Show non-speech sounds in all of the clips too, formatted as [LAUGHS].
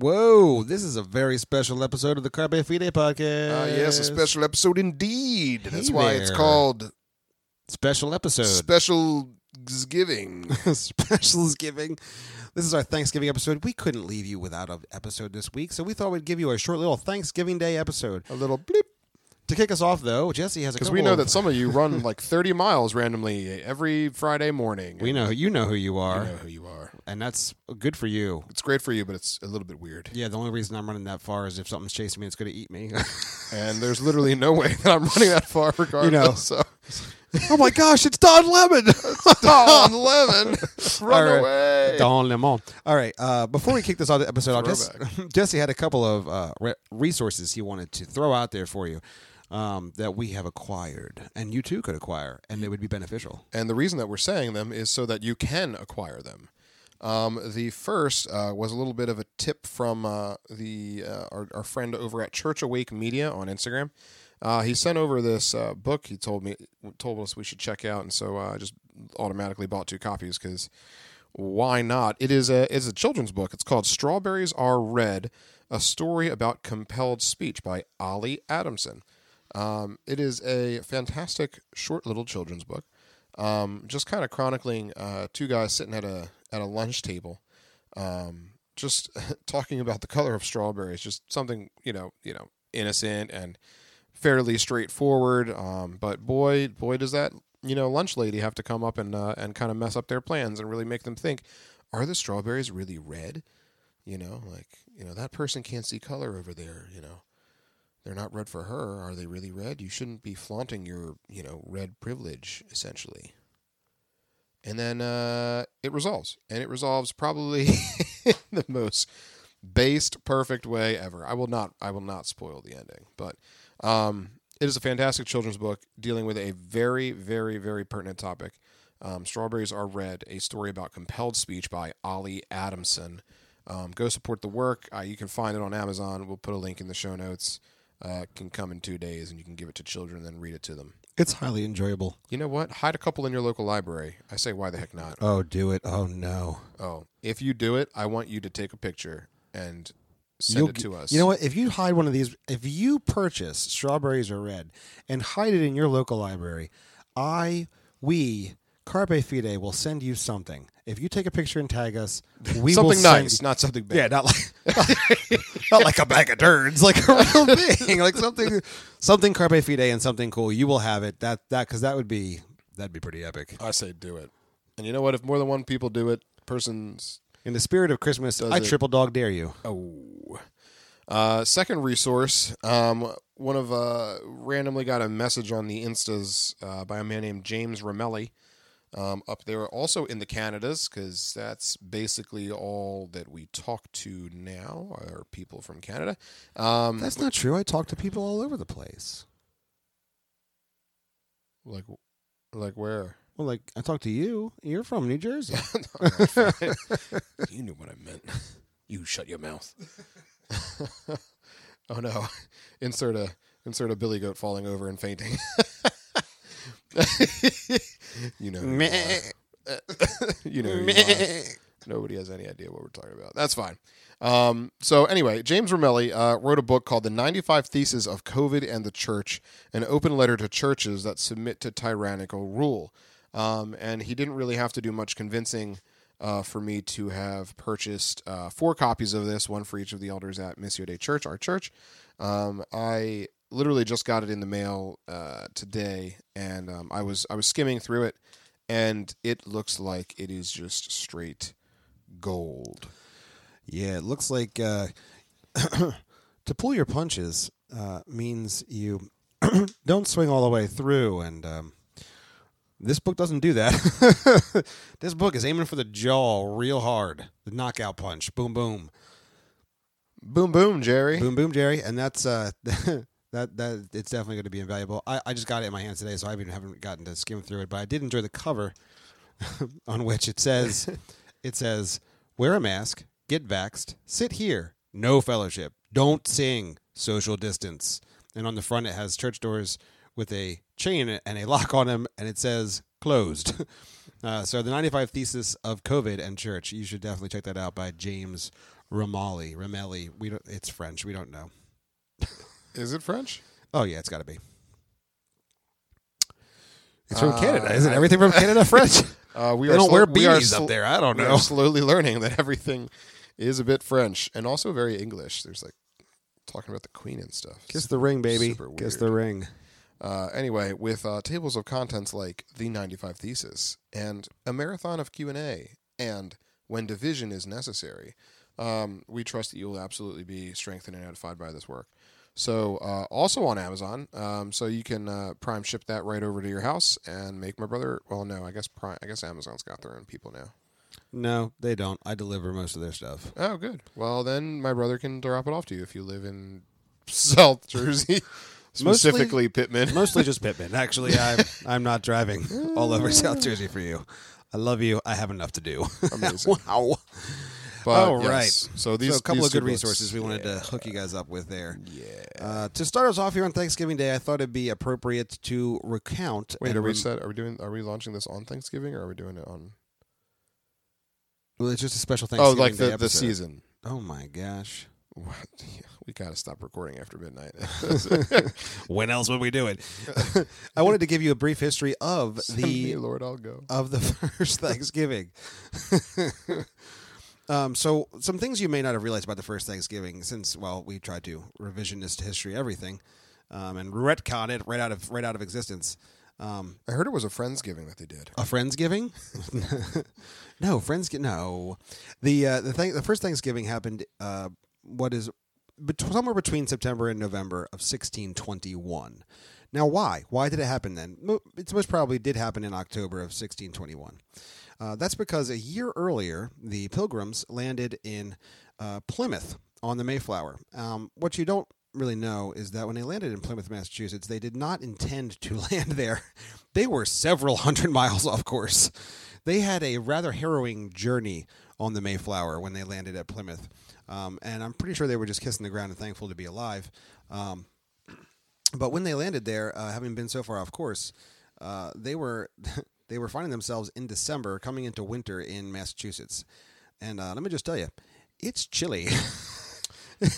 Whoa, this is a very special episode of the Carpe Fide podcast. Ah, yes, a special episode indeed. That's Hey why it's there. called special episode. Special Giving. [LAUGHS] Specials giving. This is our Thanksgiving episode. We couldn't leave you without an episode this week, so we thought we'd give you a short little Thanksgiving Day episode. A little bleep. To kick us off, though, Jesse has a Because we know of- that some of you [LAUGHS] run like 30 miles randomly every Friday morning. we know you know who you You are, know who you are. and that's good for you. It's great for you, but it's a little bit weird. Yeah, the only reason I'm running that far is if something's chasing me, it's going to eat me. [LAUGHS] And there's literally no way that I'm running that far regardless. You know. So, oh my gosh, it's Don Lemon. Don Lemon, [LAUGHS] run All right. away. Don Lemon. All right. Uh, before we kick this off- the episode off, Jesse, Jesse had a couple of uh, re- resources he wanted to throw out there for you um, that we have acquired, and you too could acquire, and they would be beneficial. And the reason that we're saying them is so that you can acquire them. Um, the first uh, was a little bit of a tip from uh, the uh, our, our friend over at Church Awake Media on Instagram. Uh, he sent over this uh, book. He told me told us we should check out, and so uh, I just automatically bought two copies because why not? It is a it's a children's book. It's called Strawberries Are Red: A Story About Compelled Speech by Ollie Adamson. Um, it is a fantastic short little children's book um, just kind of chronicling uh, two guys sitting at a at a lunch table, um, just [LAUGHS] talking about the color of strawberries, just something you know, you know, innocent and fairly straightforward. Um, but boy, boy, does that you know lunch lady have to come up and uh, and kind of mess up their plans and really make them think: Are the strawberries really red? You know, like you know that person can't see color over there. You know, they're not red for her. Are they really red? You shouldn't be flaunting your, you know, red privilege, essentially. And then uh, it resolves. And it resolves probably [LAUGHS] the most based, perfect way ever. I will not I will not spoil the ending. But um, it is a fantastic children's book dealing with a very, very, very pertinent topic. Um, Strawberries Are Red, a story about compelled speech by Ollie Adamson. Um, go support the work. Uh, you can find it on Amazon. We'll put a link in the show notes. Uh, can come in two days, and you can give it to children and then read it to them. It's highly enjoyable. You know what? Hide a couple in your local library. I say, why the heck not? Oh, do it. Oh no. Oh, if you do it, I want you to take a picture and send You'll it to us. You know what? If you hide one of these, if you purchase strawberries are red and hide it in your local library, I, we, Carpe Fide will send you something. If you take a picture and tag us, [LAUGHS] we will Something send nice, not something bad. Yeah, not like [LAUGHS] not like a bag of turds, like a real [LAUGHS] thing, like something something carpe fide and something cool. You will have it. That that because that would be that'd be pretty epic. I say do it. And you know what? If more than one people do it, person's In the spirit of Christmas, I it- triple dog dare you. Oh. Uh, second resource, um, one of uh, randomly got a message on the Instas uh, by a man named James Ramelli um, up there, also in the Canadas, because that's basically all that we talk to now are people from Canada. Um, That's not true. I talk to people all over the place. like, like where? Well, like I talk to you. You're from New Jersey. [LAUGHS] [LAUGHS] you knew what I meant. You shut your mouth. [LAUGHS] oh no! Insert a insert a billy goat falling over and fainting. You [LAUGHS] know. you know. who you [LAUGHS] are. Nobody has any idea what we're talking about. That's fine. Um, so anyway, James Romelli uh, wrote a book called "The 95 Theses of COVID and the Church: An Open Letter to Churches That Submit to Tyrannical Rule." Um, and he didn't really have to do much convincing uh, for me to have purchased uh, four copies of this, one for each of the elders at Missio Dei Church, our church. Um, I literally just got it in the mail uh, today, and um, I was I was skimming through it, and it looks like it is just straight gold. Yeah, it looks like uh, [CLEARS THROAT] to pull your punches uh, means you [CLEARS THROAT] don't swing all the way through, and um, this book doesn't do that. [LAUGHS] this book is aiming for the jaw real hard, the knockout punch, boom, boom, Boom, boom, Jerry. boom, boom, Jerry, and that's uh, [LAUGHS] that that it's definitely going to be invaluable. I, I just got it in my hands today, so I even haven't gotten to skim through it, but I did enjoy the cover, [LAUGHS] on which it says, [LAUGHS] it says, wear a mask, get vaxxed, sit here, no fellowship, don't sing, social distance, and on the front it has church doors with a chain and a lock on them, and it says closed. Uh, so the 95 thesis of COVID and church, you should definitely check that out by James Ramali, Rameli. We don't. It's French. We don't know. Is it French? Oh yeah, it's got to be. It's from Uh, Canada. Isn't I- everything from Canada French? [LAUGHS] Uh, we They are don't slo- wear we are beanies up there. I don't we know. slowly [LAUGHS] learning that everything is a bit French and also very English. There's like talking about the Queen and stuff. Kiss the ring, baby. Kiss the ring. Uh, anyway, with uh, tables of contents like the 95 thesis and a marathon of Q and A, and when division is necessary, um, we trust that you will absolutely be strengthened and edified by this work. So, uh, also on Amazon, um, so you can uh, Prime ship that right over to your house and make my brother. Well, no, I guess Prime. I guess Amazon's got their own people now. No, they don't. I deliver most of their stuff. Oh, good. Well, then my brother can drop it off to you if you live in [LAUGHS] South Jersey, [LAUGHS] specifically Pitman. Mostly just [LAUGHS] Pitman. Actually, I'm I'm not driving all over South Jersey for you. I love you. I have enough to do. Amazing. wow. But, Oh, yes. right. So these so a couple these of good books- resources we wanted yeah. to hook you guys up with there. Yeah. Uh, to start us off here on Thanksgiving Day, I thought it'd be appropriate to recount. Wait, are we rem- set? Are we doing? Are we launching this on Thanksgiving or are we doing it on? Well, it's just a special Thanksgiving. Oh, like the, the season. Oh my gosh! What? [LAUGHS] We gotta stop recording after midnight. [LAUGHS] When else would we do it? I wanted to give you a brief history of [LAUGHS] Send me, the Lord, I'll go. of the first Thanksgiving. Um, so, some things you may not have realized about the first Thanksgiving, since well, we tried to revisionist history everything, um, and retcon it right out of right out of existence. Um, I heard it was a friendsgiving that they did. a friendsgiving? [LAUGHS] no, friends. No, the uh, the thing the first Thanksgiving happened. Uh, what is bet- somewhere between September and November of 1621. Now, why? Why did it happen then? It most probably did happen in October of 1621. Uh, that's because a year earlier, the Pilgrims landed in uh, Plymouth on the Mayflower. Um, what you don't really know is that when they landed in Plymouth, Massachusetts, they did not intend to [LAUGHS] land there. They were several hundred miles off course. They had a rather harrowing journey on the Mayflower when they landed at Plymouth. Um, and I'm pretty sure they were just kissing the ground and thankful to be alive. Um, but when they landed there, uh, having been so far off course, uh, they were [LAUGHS] they were finding themselves in December, coming into winter in Massachusetts. And uh, let me just tell you, it's chilly. [LAUGHS]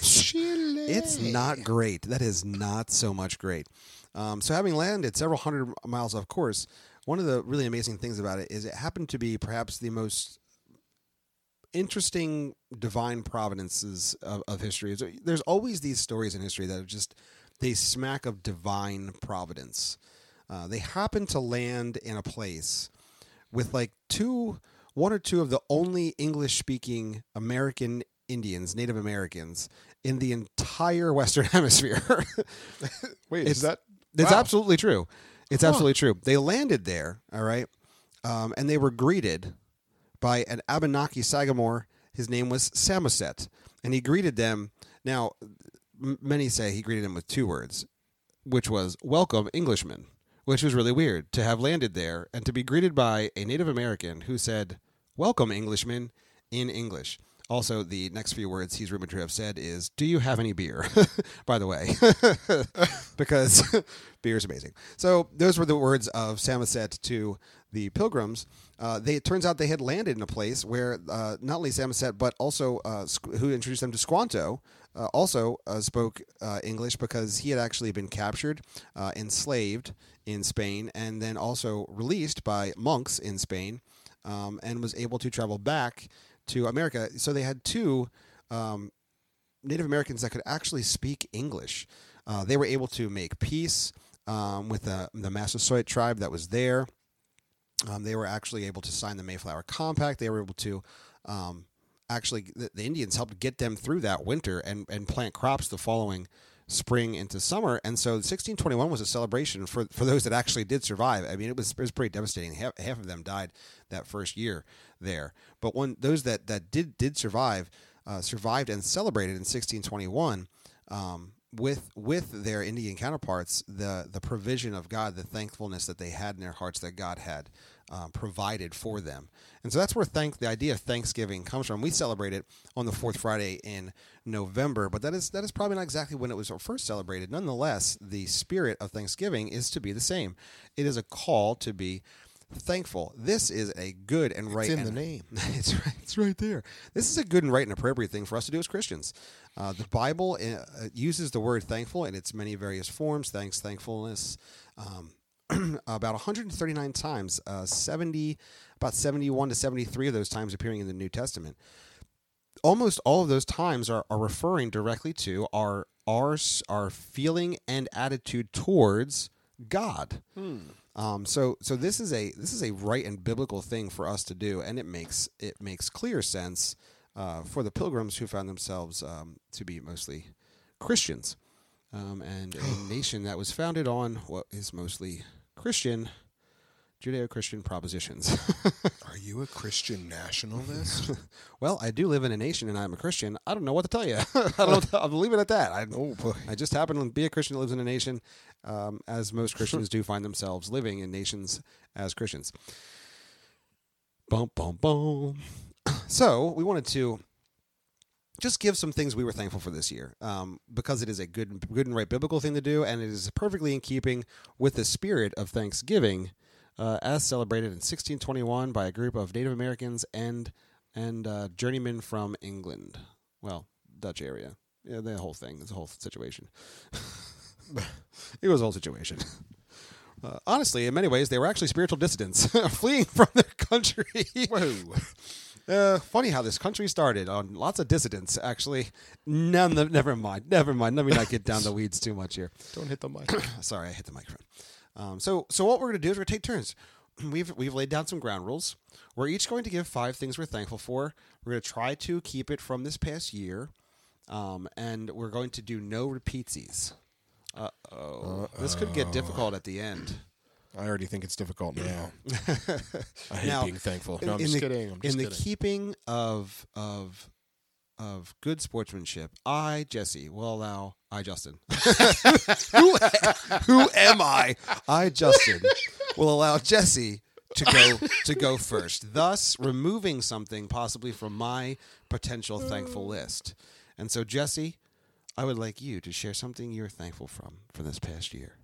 Chile. It's not great. That is not so much great. Um, so, having landed several hundred miles off course, one of the really amazing things about it is it happened to be perhaps the most interesting divine providences of, of history. There's always these stories in history that are just they smack of divine providence. Uh, they happen to land in a place with like two, one or two of the only English speaking American Indians, Native Americans in the entire Western [LAUGHS] Hemisphere. [LAUGHS] Wait, It's- is that? It's Wow. absolutely true. It's Huh. absolutely true. They landed there, all right, um, and they were greeted by an Abenaki Sagamore. His name was Samoset, and he greeted them. Now, m- many say he greeted them with two words, which was "Welcome, Englishman," which was really weird to have landed there and to be greeted by a Native American who said "Welcome, Englishman" in English. Also, the next few words he's rumored to have said is, "Do you have any beer?" [LAUGHS] By the way, [LAUGHS] because [LAUGHS] beer is amazing. So those were the words of Samoset to the pilgrims. Uh, they it turns out they had landed in a place where uh, not only Samoset but also uh, who introduced them to Squanto uh, also uh, spoke uh, English because he had actually been captured, uh, enslaved in Spain, and then also released by monks in Spain, um, and was able to travel back to America. So they had two um, Native Americans that could actually speak English. Uh, they were able to make peace um, with the, the Massasoit tribe that was there. Um, they were actually able to sign the Mayflower Compact. They were able to um, actually, the, the Indians helped get them through that winter and, and plant crops the following spring into summer. And so 1621 was a celebration for, for those that actually did survive. I mean, it was, it was pretty devastating. Half, half of them died that first year there. But when those that, that did, did survive, uh, survived and celebrated in 1621, um, with with their Indian counterparts, the the provision of God, the thankfulness that they had in their hearts that God had um, provided for them, and so that's where thank the idea of Thanksgiving comes from. We celebrate it on the fourth Friday in November, but that is that is probably not exactly when it was first celebrated. Nonetheless, the spirit of Thanksgiving is to be the same. It is a call to be thankful. This is a good and right. It's in and, the [LAUGHS] name. it's right. It's right there. This is a good and right and appropriate thing for us to do as Christians. Uh, the Bible uh, uses the word thankful in its many various forms. Thanks, thankfulness. Um, [CLEARS THROAT] about 139 times, uh, 70, about 71 to 73 of those times appearing in the New Testament. Almost all of those times are, are referring directly to our, our our feeling and attitude towards God. Um, so so this is a this is a right and biblical thing for us to do, and it makes it makes clear sense uh, for the pilgrims who found themselves um, to be mostly Christians, um, and a [GASPS] nation that was founded on what is mostly Christian, Judeo-Christian propositions. [LAUGHS] Are you a Christian nationalist? [LAUGHS] well, I do live in a nation, and I'm a Christian. I don't know what to tell you. [LAUGHS] I don't. I'll leave it at that. I, oh boy. I just happen to be a Christian that lives in a nation, um, as most Christians do find themselves living in nations as Christians. Bum, bum, bum. [CLEARS THROAT] So we wanted to just give some things we were thankful for this year, um, because it is a good, good and right biblical thing to do, and it is perfectly in keeping with the spirit of Thanksgiving, uh, as celebrated in 1621 by a group of Native Americans and and uh, journeymen from England, well, Dutch area. Yeah, the whole thing, the whole situation. [LAUGHS] it was a whole situation. Uh, honestly, in many ways, they were actually spiritual dissidents [LAUGHS] fleeing from their country. Whoa. Uh, funny how this country started on lots of dissidents. Actually, none. Of, never mind. Never mind. Let me not get down the weeds too much here. [LAUGHS] Don't hit the mic. [COUGHS] Sorry, I hit the microphone. Um, so, so what we're going to do is we're going to take turns. [CLEARS THROAT] We've we've laid down some ground rules. We're each going to give five things we're thankful for. We're going to try to keep it from this past year, um, and we're going to do no repeatsies. Uh oh, this could get difficult at the end. I already think it's difficult now. [LAUGHS] I hate Now, being thankful. No, I'm in just the, kidding. I'm just in the kidding. keeping of of of good sportsmanship, I Jesse will allow I Justin. [LAUGHS] who, who am I? I Justin will allow Jesse to go to go first, thus removing something possibly from my potential thankful list. And so, Jesse, I would like you to share something you're thankful from for this past year.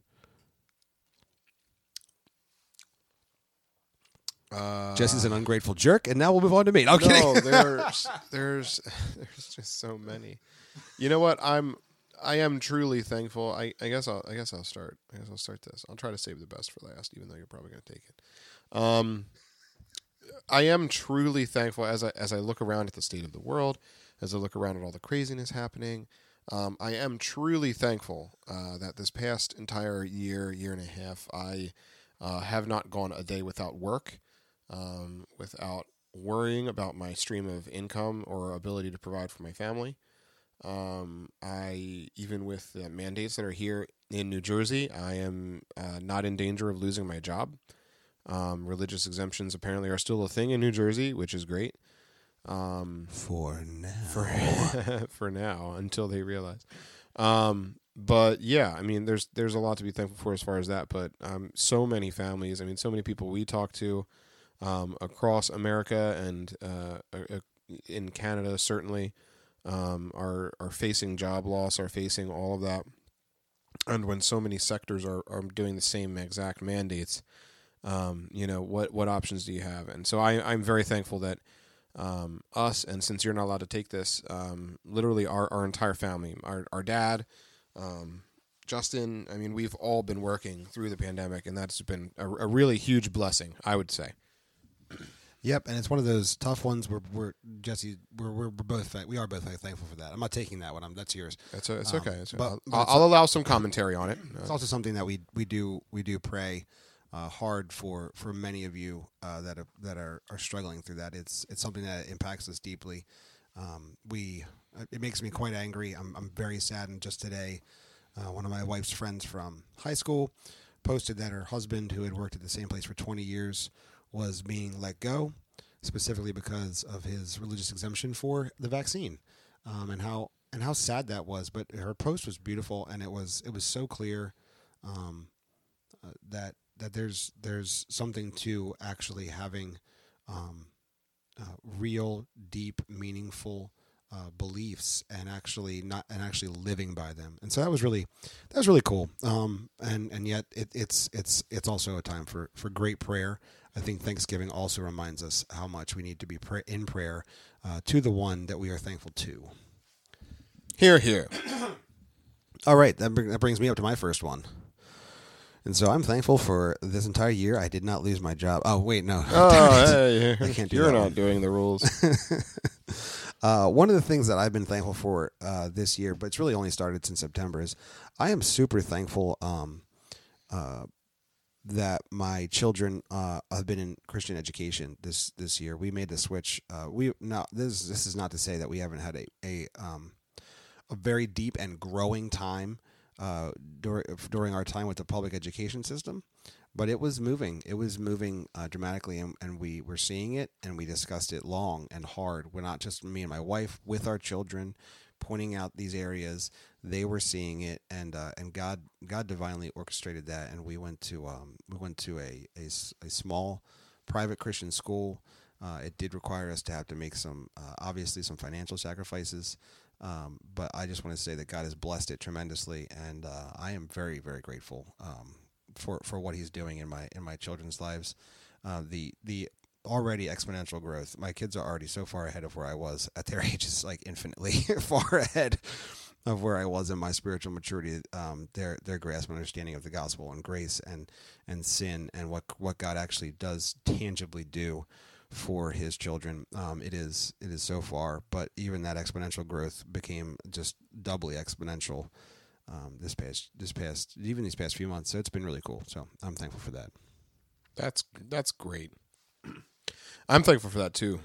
Uh, Jesse's an ungrateful jerk, and now we'll move on to me. No, kidding. [LAUGHS] there's there's [LAUGHS] there's just so many. You know what? I'm I am truly thankful. I, I guess I'll I guess I'll start. I guess I'll start this. I'll try to save the best for last, even though you're probably going to take it. Um, I am truly thankful as I as I look around at the state of the world, as I look around at all the craziness happening. Um, I am truly thankful uh, that this past entire year, year and a half, I uh, have not gone a day without work, um, without worrying about my stream of income or ability to provide for my family. Um, I even with the mandates that are here in New Jersey, I am uh, not in danger of losing my job. Um, religious exemptions apparently are still a thing in New Jersey, which is great. Um, For now. for [LAUGHS] for now until they realize. Um, but yeah, I mean, there's there's a lot to be thankful for as far as that. But um, so many families, I mean, so many people we talk to um, across America and uh, uh, in Canada certainly um, are are facing job loss, are facing all of that. And when so many sectors are, are doing the same exact mandates, um, you know what what options do you have? And so I, I'm very thankful that um, us, and since you're not allowed to take this, um, literally our, our entire family, our, our dad, um, Justin, I mean, we've all been working through the pandemic, and that's been a, a really huge blessing, I would say. Yep, and it's one of those tough ones where we're Jesse. We're we're, we're both we are both thankful for that. I'm not taking that one. I'm, that's yours. It's, it's Um, okay. It's, but- I'll, it's- I'll allow some commentary on it. It's also something that we we do we do pray uh, hard for for many of you uh, that are that are, are struggling through that. It's it's something that impacts us deeply. Um, we it makes me quite angry. I'm I'm very saddened. Just today, uh, one of my wife's friends from high school posted that her husband, who had worked at the same place for 20 years, was being let go, specifically because of his religious exemption for the vaccine, um, and how and how sad that was. But her post was beautiful, and it was it was so clear um, uh, that that there's there's something to actually having um, uh, real, deep, meaningful uh, beliefs, and actually not and actually living by them. And so that was really that was really cool. Um, and and yet it, it's it's it's also a time for for great prayer. I think Thanksgiving also reminds us how much we need to be pray- in prayer uh, to the one that we are thankful to. Here, here. [COUGHS] All right, that, bring, that brings me up to my first one. And so I'm thankful for this entire year. I did not lose my job. Oh wait, no. [LAUGHS] Oh, hey, I can't do you're not one. doing the rules. [LAUGHS] Uh, one of the things that I've been thankful for uh, this year, but it's really only started since September, is I am super thankful um, uh, that my children uh, have been in Christian education this this year. We made the switch. Uh, we now this this is not to say that we haven't had a a um, a very deep and growing time uh, dur- during our time with the public education system. But it was moving. It was moving uh, dramatically, and, and we were seeing it, and we discussed it long and hard. We're not just me and my wife with our children, pointing out these areas. They were seeing it, and uh, and God God divinely orchestrated that. And we went to um, we went to a, a a small private Christian school. Uh, it did require us to have to make some uh, obviously some financial sacrifices. Um, but I just want to say that God has blessed it tremendously, and uh, I am very, very grateful um, for for what He's doing in my in my children's lives. Uh, the the already exponential growth. My kids are already so far ahead of where I was at their [LAUGHS] ages, like infinitely [LAUGHS] far ahead of where I was in my spiritual maturity. Um, their their grasp and understanding of the gospel and grace and and sin and what what God actually does tangibly do for his children. Um, it is it is so far, but even that exponential growth became just doubly exponential um, this past this past even these past few months. So it's been really cool. So I'm thankful for that. That's that's great. [CLEARS THROAT] I'm thankful for that too.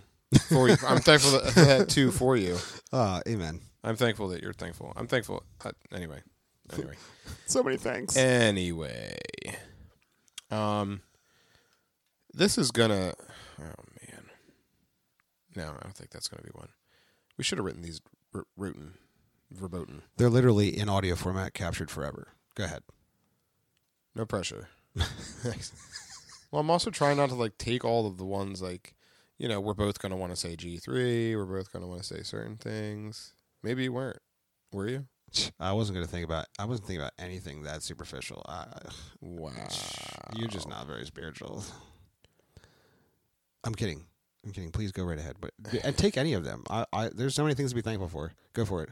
For you, I'm thankful for that too for you. [LAUGHS] Uh, amen. I'm thankful that you're thankful. I'm thankful. Uh, anyway, anyway, [LAUGHS] So many thanks. anyway. Um, this is gonna. Oh man, no, I don't think that's gonna be one. We should have written these r- rootin, verboten. They're literally in audio format, captured forever. Go ahead. No pressure. [LAUGHS] Well, I'm also trying not to like take all of the ones like, you know, we're both gonna want to say G three. We're both gonna want to say certain things. Maybe you weren't. Were you? I wasn't going to think about. I wasn't thinking about anything that superficial. I, Wow. [SIGHS] You're just not very spiritual. I'm kidding. I'm kidding. Please go right ahead. But and take any of them. I, I there's so many things to be thankful for. Go for it.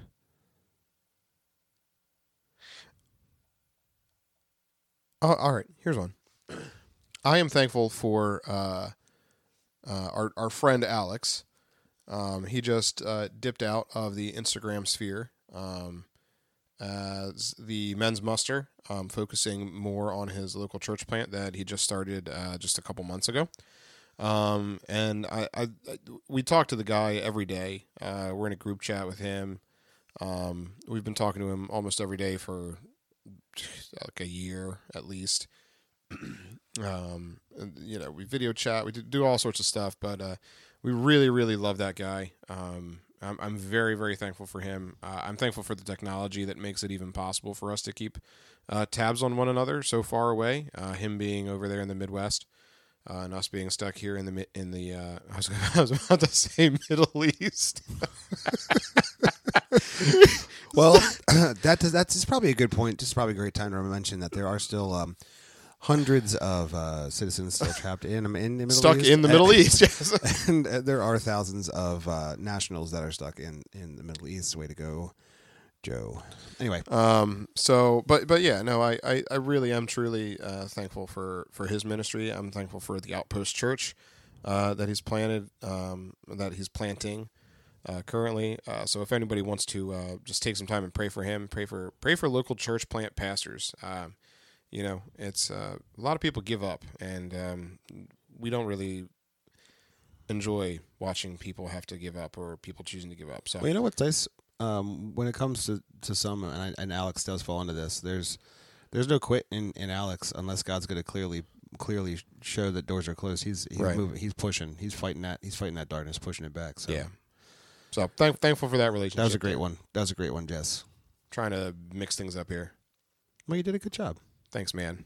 Oh, all right. Here's one. [CLEARS THROAT] I am thankful for uh, uh, our our friend Alex. Um, he just uh, dipped out of the Instagram sphere um, as the men's muster, um, focusing more on his local church plant that he just started uh, just a couple months ago. Um, and I, I, we talk to the guy every day. Uh, we're in a group chat with him. Um, we've been talking to him almost every day for like a year at least. [CLEARS THROAT] um, you know, we video chat, we do- do all sorts of stuff, but uh, we really, really love that guy. Um, I'm, I'm very, very thankful for him. Uh, I'm thankful for the technology that makes it even possible for us to keep uh, tabs on one another so far away. Uh, him being over there in the Midwest. Uh, and us being stuck here in the in the uh, [LAUGHS] I, was, I was about to say Middle East. [LAUGHS] Well, [LAUGHS] [CLEARS THROAT] that does, that's probably a good point. This is probably a great time to mention that there are still um, hundreds of uh, citizens still trapped in in the Middle stuck East. in the Middle [LAUGHS] East. Yes. and uh, there are thousands of uh, nationals that are stuck in in the Middle East. Way to go, Joe. Anyway, Um. So, but but yeah, no, I I, I really am truly uh, thankful for for his ministry. I'm thankful for the Outpost Church uh, that he's planted, um, that he's planting uh, currently. Uh, so, if anybody wants to uh, just take some time and pray for him, pray for pray for local church plant pastors. Um, you know, it's uh, a lot of people give up, and um, we don't really enjoy watching people have to give up or people choosing to give up. So, Well, you know what's nice um, when it comes to, to some, and, I, and Alex does fall into this. There's there's no quit in, in Alex unless God's going to clearly clearly show that doors are closed. He's he's Right. moving. He's pushing. He's fighting that. He's fighting that darkness, pushing it back. So yeah. So, thank, thankful for that relationship. that was a great one. That was a great one, Jess. trying to mix things up here. Well, you did a good job. Thanks, man.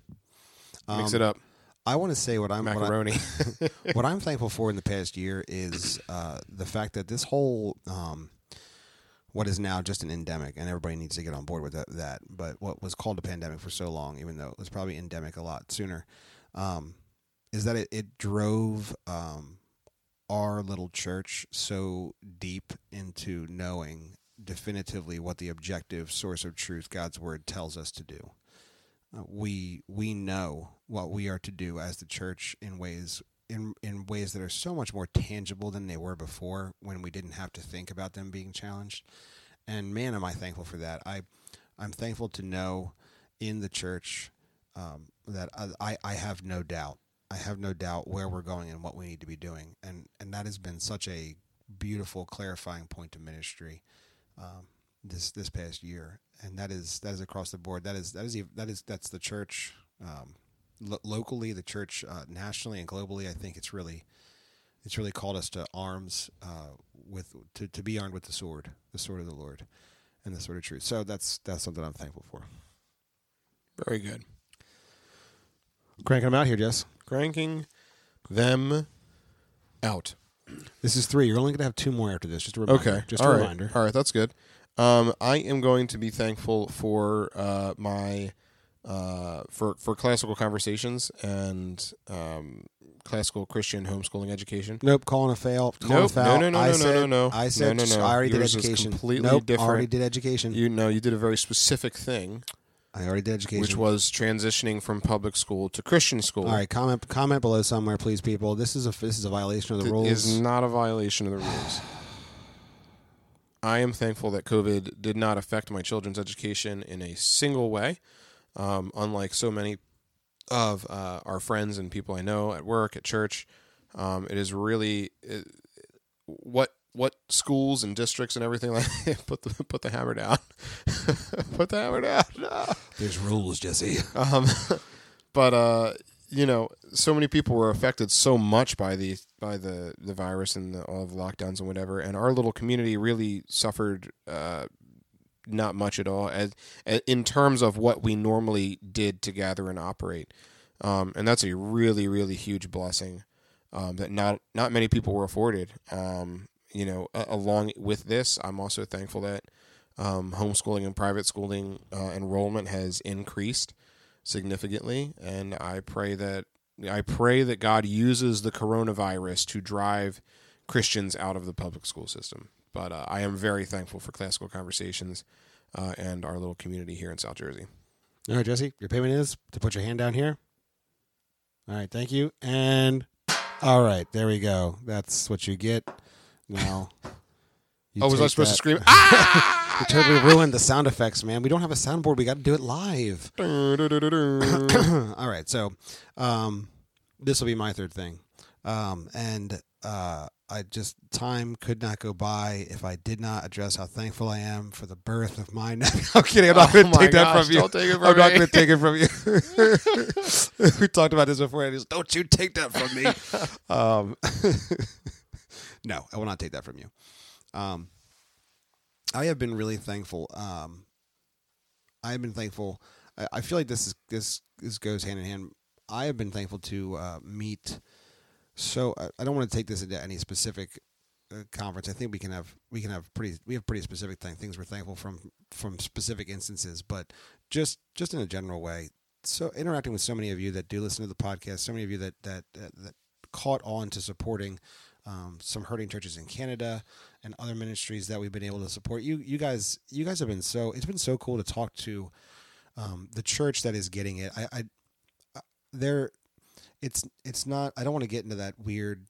Mix Um, it up. I want to say what I'm what, I, Macaroni. [LAUGHS] what I'm thankful for in the past year is [CLEARS THROAT] uh, the fact that this whole um, what is now just an endemic, and everybody needs to get on board with that, that. But what was called a pandemic for so long, even though it was probably endemic a lot sooner, um, is that it, it drove um, our little church so deep into knowing definitively what the objective source of truth God's word tells us to do. We we know what we are to do as the church in ways in in ways that are so much more tangible than they were before when we didn't have to think about them being challenged. And man, am I thankful for that. I I'm thankful to know in the church um, that I, I have no doubt. I have no doubt where we're going and what we need to be doing, and and that has been such a beautiful clarifying point of ministry um, this this past year, and that is that is across the board. That is that is that is that's the church um, lo- locally, the church uh, nationally and globally. I think it's really it's really called us to arms uh, with to, to be armed with the sword, the sword of the Lord, and the sword of truth. So that's that's something I'm thankful for. Very good. Cranking them out here, Jess. Cranking them out. This is three. You're only going to have two more after this. Just a reminder. Okay. Just All a right. reminder. All right, that's good. Um, I am going to be thankful for uh, my uh, for for classical conversations and um, classical Christian homeschooling education. Nope, calling a fail. Calling Nope. a foul. No, no, no, I no, said, no, no, no. I said No, no, no. I already Yours did education. completely nope, different. already did education. You know, you did a very specific thing, I already did education. which was transitioning from public school to Christian school. All right, comment comment below somewhere, please, people. This is a this is a violation of the It rules. is not a violation of the rules. [SIGHS] [SIGHS] [SIGHS] I am thankful that COVID did not affect my children's education in a single way, um, unlike so many of uh, our friends and people I know at work, at church. Um, it is really it, what what schools and districts and everything like [LAUGHS] put the put the hammer down, [LAUGHS] put the hammer down. No. [LAUGHS] There's rules, Jesse. Um, but uh, you know, so many people were affected so much by the by the the virus and the, all the lockdowns and whatever, and our little community really suffered uh, not much at all as, as in terms of what we normally did to gather and operate, um, and that's a really really huge blessing um, that not not many people were afforded. Um, you know, a- along with this, I'm also thankful that um, homeschooling and private schooling uh, enrollment has increased significantly, and I pray that I pray that God uses the coronavirus to drive Christians out of the public school system. But uh, I am very thankful for classical conversations uh, and our little community here in South Jersey. All right, Jesse, your payment is to put your hand down here. All right, thank you. And all right, there we go. That's what you get. Now. [LAUGHS] you oh, was I supposed to scream? [LAUGHS] ah! You totally ruined the sound effects, man. We don't have a soundboard. We got to do it live. [COUGHS] [COUGHS] All right, so um, this will be my third thing, um, and uh, I just time could not go by if I did not address how thankful I am for the birth of my. [LAUGHS] I'm kidding. I'm not Oh going to take that from you. don't take it from I'm not going to take it from you. [LAUGHS] we talked about this before. And he's, don't you take that from me. [LAUGHS] um, no, I will not take that from you. I have been really thankful. Um, I have been thankful. I, I feel like this is this this goes hand in hand. I have been thankful to uh, meet. So I, I don't want to take this into any specific uh, conference. I think we can have we can have pretty we have pretty specific thing, things we're thankful from from specific instances, but just just in a general way. So interacting with so many of you that do listen to the podcast, so many of you that that, that caught on to supporting um, some hurting churches in Canada and other ministries that we've been able to support. You you guys you guys have been so it's been so cool to talk to um, the church that is getting it. I, I, I there it's it's not I don't want to get into that weird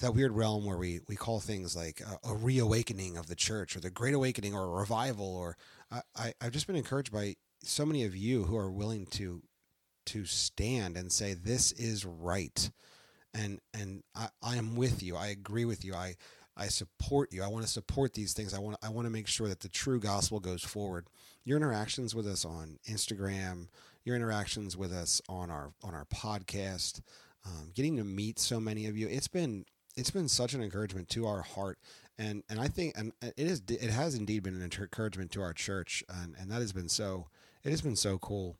that weird realm where we, we call things like a, a reawakening of the church or the great awakening or a revival or I, I, I've just been encouraged by so many of you who are willing to to stand and say this is right and and I, I am with you. I agree with you. I I support you. I want to support these things. I want I want to make sure that the true gospel goes forward. Your interactions with us on Instagram your interactions with us on our on our podcast um, getting to meet so many of you it's been it's been such an encouragement to our heart. And and I think and it is it has indeed been an encouragement to our church and and that has been so it has been so cool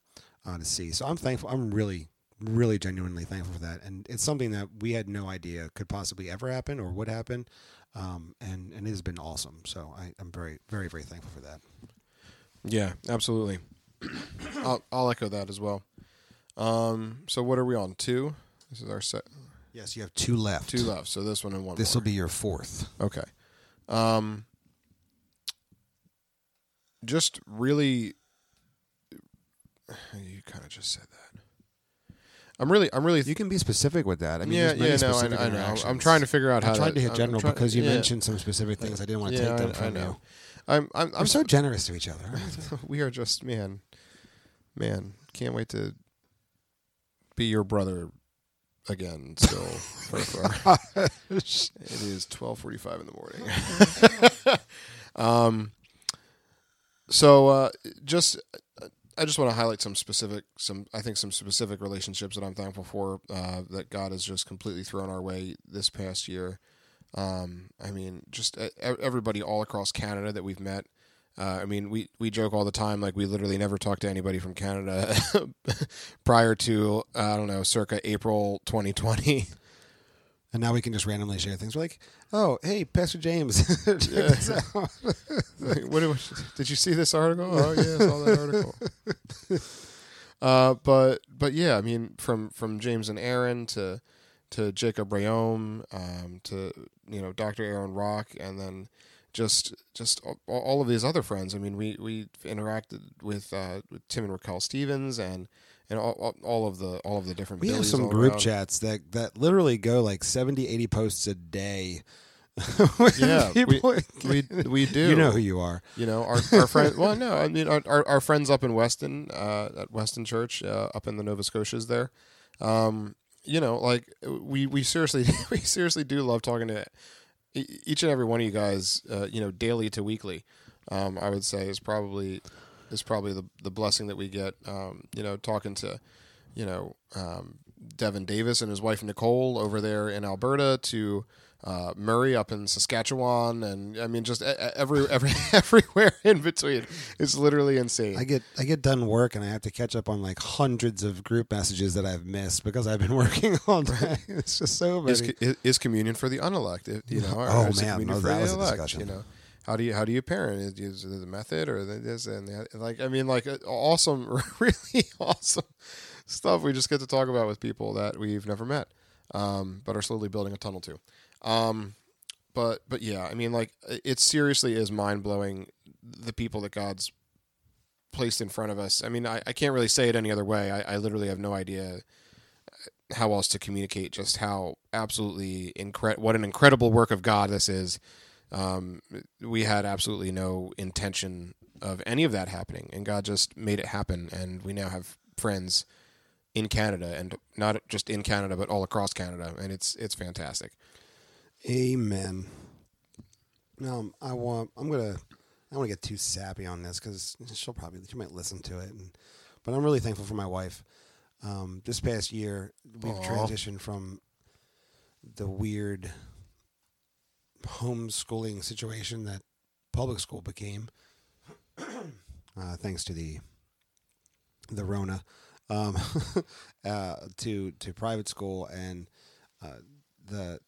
uh, to see. So I'm thankful I'm really really genuinely thankful for that and it's something that we had no idea could possibly ever happen or would happen um, and and it has been awesome so I, I'm very very very thankful for that Yeah, absolutely. [COUGHS] I'll, I'll echo that as well. Um, so what are we on? Two. This is our set. Yes, you have two left. Two left. So this one and one. This will be your fourth. Okay. Um, just really, [SIGHS] you kind of just said that. I'm really, I'm really. You can be specific with that. I mean, yeah, there's many yeah, no, I, specific I know. I'm trying to figure out how I tried to hit general try- because you yeah. mentioned some specific things. I didn't want to Yeah, take them I, from I know. you. I'm, I'm, I'm so generous to each other. [LAUGHS] we are just man, man. Can't wait to be your brother again. Still, for, [LAUGHS] for it is twelve forty five in the morning. [LAUGHS] um, so uh, just I just want to highlight some specific, some I think some specific relationships that I'm thankful for uh, that God has just completely thrown our way this past year. Um, I mean, just everybody all across Canada that we've met. Uh, I mean, we, we joke all the time like we literally never talked to anybody from Canada [LAUGHS] prior to I don't know, circa April 2020. [LAUGHS] And now we can just randomly share things. We're like, oh, hey, Pastor James. Check this out. Like, what do- did you see this article? Oh yeah, I saw that [LAUGHS] article. uh, but but yeah, I mean, from from James and Aaron to to Jacob Rayom, um, to you know Dr. Aaron Rock, and then just just all, all of these other friends. I mean, we we interacted with uh, with Tim and Raquel Stephens and and all, all, all of the all of the different. We have Billies some group around. chats that, that literally go like 70, 80 posts a day. [LAUGHS] Yeah, we- We we [LAUGHS] do. you know who you are. You know, our our friend. [LAUGHS] Well, no, I mean our, our our friends up in Weston, uh, at Weston Church, uh, up in the Nova Scotias there. Um, you know, like we we seriously we seriously do love talking to e- each and every one of you guys. Uh, you know, daily to weekly. Um, I would say is probably is probably the the blessing that we get. Um, you know, talking to you know um, Devin Davis and his wife Nicole over there in Alberta to uh, Murray up in Saskatchewan, and I mean just every every [LAUGHS] everywhere in between. It's literally insane. I get I get done work and I have to catch up on like hundreds of group messages that I've missed because I've been [LAUGHS] working all day. It's just so many. is, is, communion for the unelected? You know, [LAUGHS] Oh, man, no, that was a discussion. You know, how do you how do you parent? Is, is the method or this and that? Like, I mean, like uh, awesome, [LAUGHS] really awesome stuff. We just get to talk about with people that we've never met, um, but are slowly building a tunnel to. Um, but but yeah, I mean, like it seriously is mind blowing the people that God's placed in front of us. I mean, I, I can't really say it any other way. I, I literally have no idea how else to communicate just how absolutely incre- what an incredible work of God this is. Um, we had absolutely no intention of any of that happening, and God just made it happen. And we now have friends in Canada, and not just in Canada, but all across Canada, and it's it's fantastic. Amen. No, I want. I'm gonna. I don't want to get too sappy on this because she'll probably she might listen to it. And, but I'm really thankful for my wife. Um, this past year, we've Aw. transitioned from the weird homeschooling situation that public school became, [CLEARS THROAT] uh, thanks to the the Rona, um, [LAUGHS] uh, to to private school and uh, the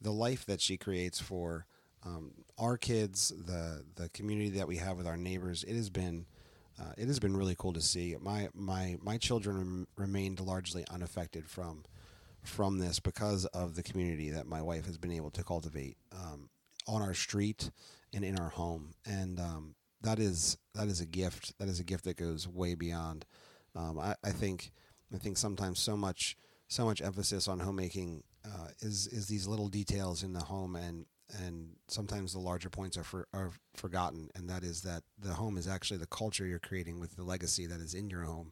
the life that she creates for um, our kids, the the community that we have with our neighbors. It has been uh, it has been really cool to see. My my my children rem- remained largely unaffected from from this because of the community that my wife has been able to cultivate um, on our street and in our home, and um, that is that is a gift. That is a gift that goes way beyond. Um, I, I think I think sometimes so much so much emphasis on homemaking uh, is is these little details in the home and and sometimes the larger points are for, are forgotten and that is that the home is actually the culture you're creating with the legacy that is in your home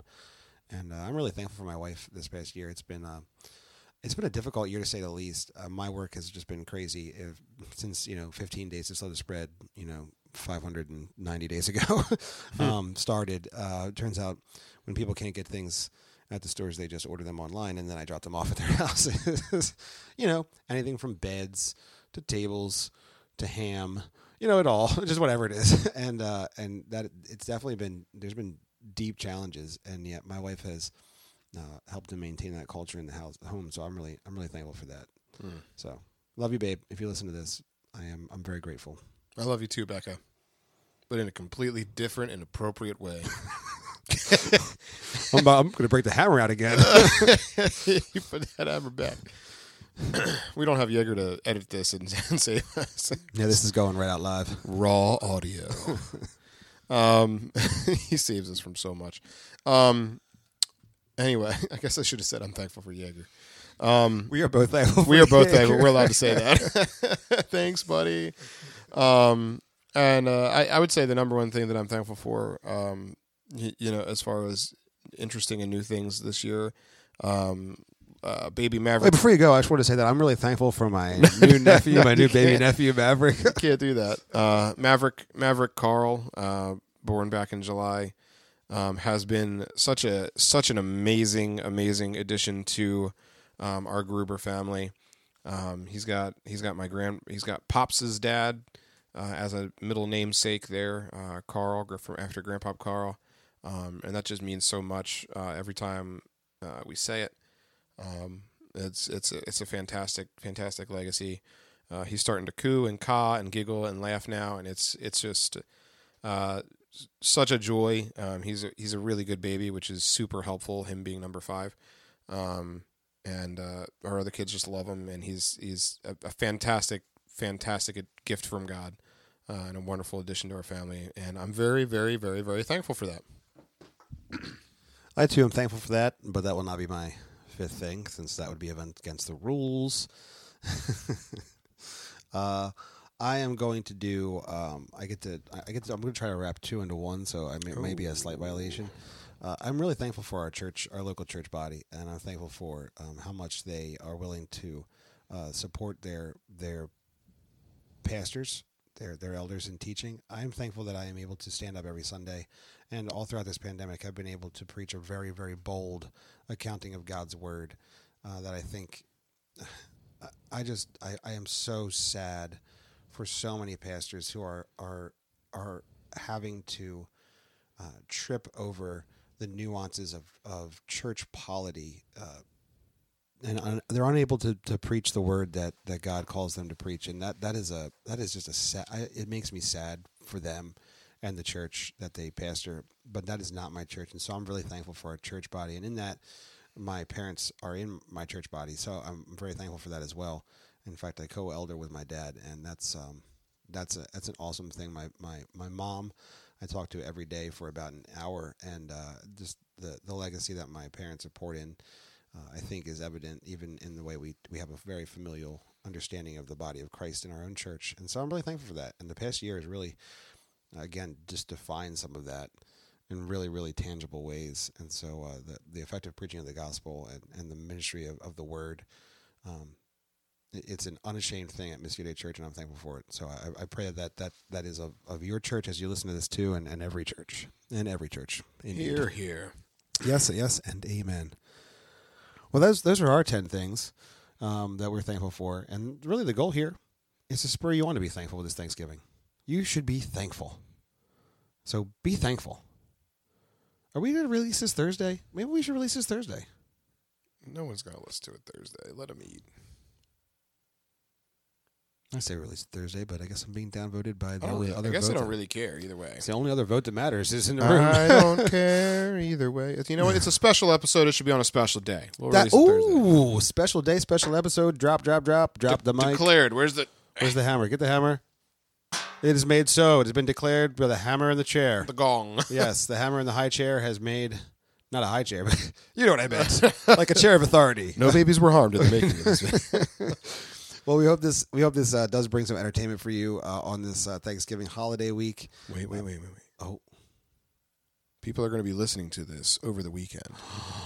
and uh, I'm really thankful for my wife this past year it's been uh, it's been a difficult year to say the least uh, my work has just been crazy if, since you know 15 days to slow the spread you know 590 days ago [LAUGHS] um, started uh, turns out when people can't get things at the stores they just order them online and then I drop them off at their [LAUGHS] houses. you know, anything from beds to tables to ham, you know, it all, [LAUGHS] just whatever it is. And uh and that it's definitely been there's been deep challenges and yet my wife has uh, helped to maintain that culture in the house home. So I'm really I'm really thankful for that. So love you, babe. If you listen to this, I am I'm very grateful. I love you too, Becca, but in a completely different and appropriate way. [LAUGHS] [LAUGHS] I'm, about- I'm going to break the hammer out again. [LAUGHS] you put that hammer back. [CLEARS THROAT] we don't have Jaeger to edit this and, and say yeah, this is going right out live. raw audio. um, he saves us from so much. Um, anyway, [LAUGHS] I guess I should have said I'm thankful for Jaeger. Um, We are both thankful. We are both thankful. We're allowed to say that. [LAUGHS] [LAUGHS] Thanks, buddy. Um, and uh, I, I would say the number one thing that I'm thankful for, um, you, you know, as far as interesting and new things this year, um, uh, baby Wait, Maverick. before you go, I just want to say that I'm really thankful for my new nephew, my new baby nephew, Maverick. Can't do that. Uh, Maverick Maverick Carl, uh, born back in July, um, has been such a such an amazing amazing addition to um, our Gruber family. Um, he's got he's got my grand he's got Pops's dad uh, as a middle namesake there, uh, Carl from after Grandpop Carl, um, and that just means so much uh, every time uh, we say it. Um, it's it's a, it's a fantastic fantastic legacy. Uh, he's starting to coo and caw and giggle and laugh now, and it's it's just uh, such a joy. Um, he's a, he's a really good baby, which is super helpful. Him being number five, um, and uh, our other kids just love him, and he's he's a, a fantastic fantastic gift from God, uh, and a wonderful addition to our family. And I'm very very very very thankful for that. I too am thankful for that, but that will not be my fifth thing since that would be against the rules. [LAUGHS] uh, I am going to do. Um, I get to. I get. To, I'm going to try to wrap two into one, so I may, may be a slight violation. Uh, I'm really thankful for our church, our local church body, and I'm thankful for um, how much they are willing to uh, support their their pastors, their their elders in teaching. I'm thankful that I am able to stand up every Sunday, and all throughout this pandemic, I've been able to preach a very very bold accounting of God's word. Uh, that I think, [SIGHS] I- I just I, I am so sad for so many pastors who are are are having to uh, trip over the nuances of, of church polity uh, and un- they're unable to, to preach the word that, that God calls them to preach, and that, that is a that is just a sad. I, it makes me sad for them and the church that they pastor, but that is not my church, and so I'm really thankful for our church body, and in that, my parents are in my church body, so I'm very thankful for that as well. In fact, I co-elder with my dad, and that's um, that's a that's an awesome thing. My my my mom, I talk to every day for about an hour, and uh, just the the legacy that my parents have poured in uh, I think is evident even in the way we we have a very familial understanding of the body of Christ in our own church, and so I'm really thankful for that. And the past year has really, again, just defined some of that in really really tangible ways. And so uh, the the effective preaching of the gospel and, and the ministry of, of the word. Um, it's an unashamed thing at Day Church, and I'm thankful for it. So I, I pray that that, that is of, of your church as you listen to this too, and, and every church, and every church. Indeed. Here here. Yes, yes, and amen. Well, those those are our ten things um, that we're thankful for, and really the goal here is to spur you on to be thankful this Thanksgiving. You should be thankful. So be thankful. Are we going to release this Thursday? Maybe we should release this Thursday. No one's gonna listen to it Thursday. Let them eat. I say release Thursday, but I guess I'm being downvoted by the I, only really- other I guess vote. I don't really care either way. It's the only other vote that matters is in the room. I don't [LAUGHS] care either way. It's- You know what? It's a special episode. It should be on a special day. We'll That- release Thursday. ooh, special day, special episode. Drop, drop, drop, drop the mic. Declared. Where's the Where's the hammer? Get the hammer. It is made so. It has been declared by the hammer in the chair. the gong? [LAUGHS] yes, the hammer in the high chair has made not a high chair, but [LAUGHS] you know what I meant, like a chair of authority. No babies were harmed in the making of this. Well, we hope this we hope this uh, does bring some entertainment for you uh, on this uh, Thanksgiving holiday week. wait, wait, wait, wait, wait. Oh, People are going to be listening to this over the weekend,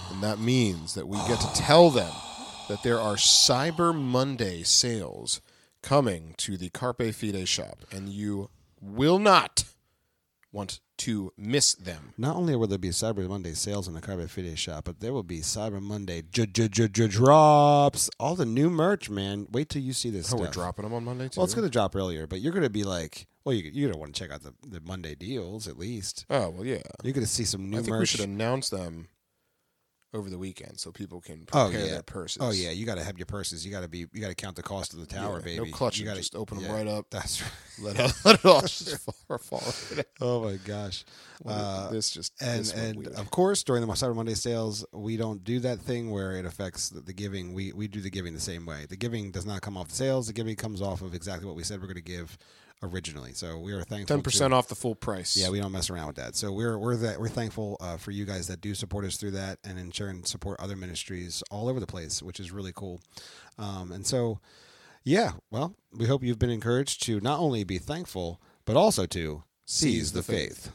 and that means that we get to tell them that there are Cyber Monday sales coming to the Carpe Fide shop, and you will not want to miss them. not only will there be Cyber Monday sales in the Carpe Fide shop, but there will be Cyber Monday drops. All the new merch, man. Wait till you see this. Oh, stuff. we're dropping them on Monday too. Well, it's going to drop earlier, but you're going to be like, well, you you're going to want to check out the, the Monday deals at least. Oh well, yeah. You're going to see some new I think we should announce them over the weekend so people can Oh, yeah. their purses. Oh yeah, you got to have your purses. You got to be. You got to count the cost of the tower, Yeah, baby. No clutch. You You gotta just open them yeah, right up. That's right. [LAUGHS] Let, it, let it all [LAUGHS] just fall. fall Oh my gosh. Uh, this just and this and of course during the Cyber Monday sales, we don't do that thing where it affects the, the giving. We we do the giving the same way. The giving does not come off the sales. The giving comes off of exactly what we said we're going to give originally. So we are thankful. Ten percent off the full price. Yeah, we don't mess around with that. So we're we're that we're thankful uh, for you guys that do support us through that, and in turn support other ministries all over the place, which is really cool. Um, and so, yeah, well, we hope you've been encouraged to not only be thankful but also to seize the faith.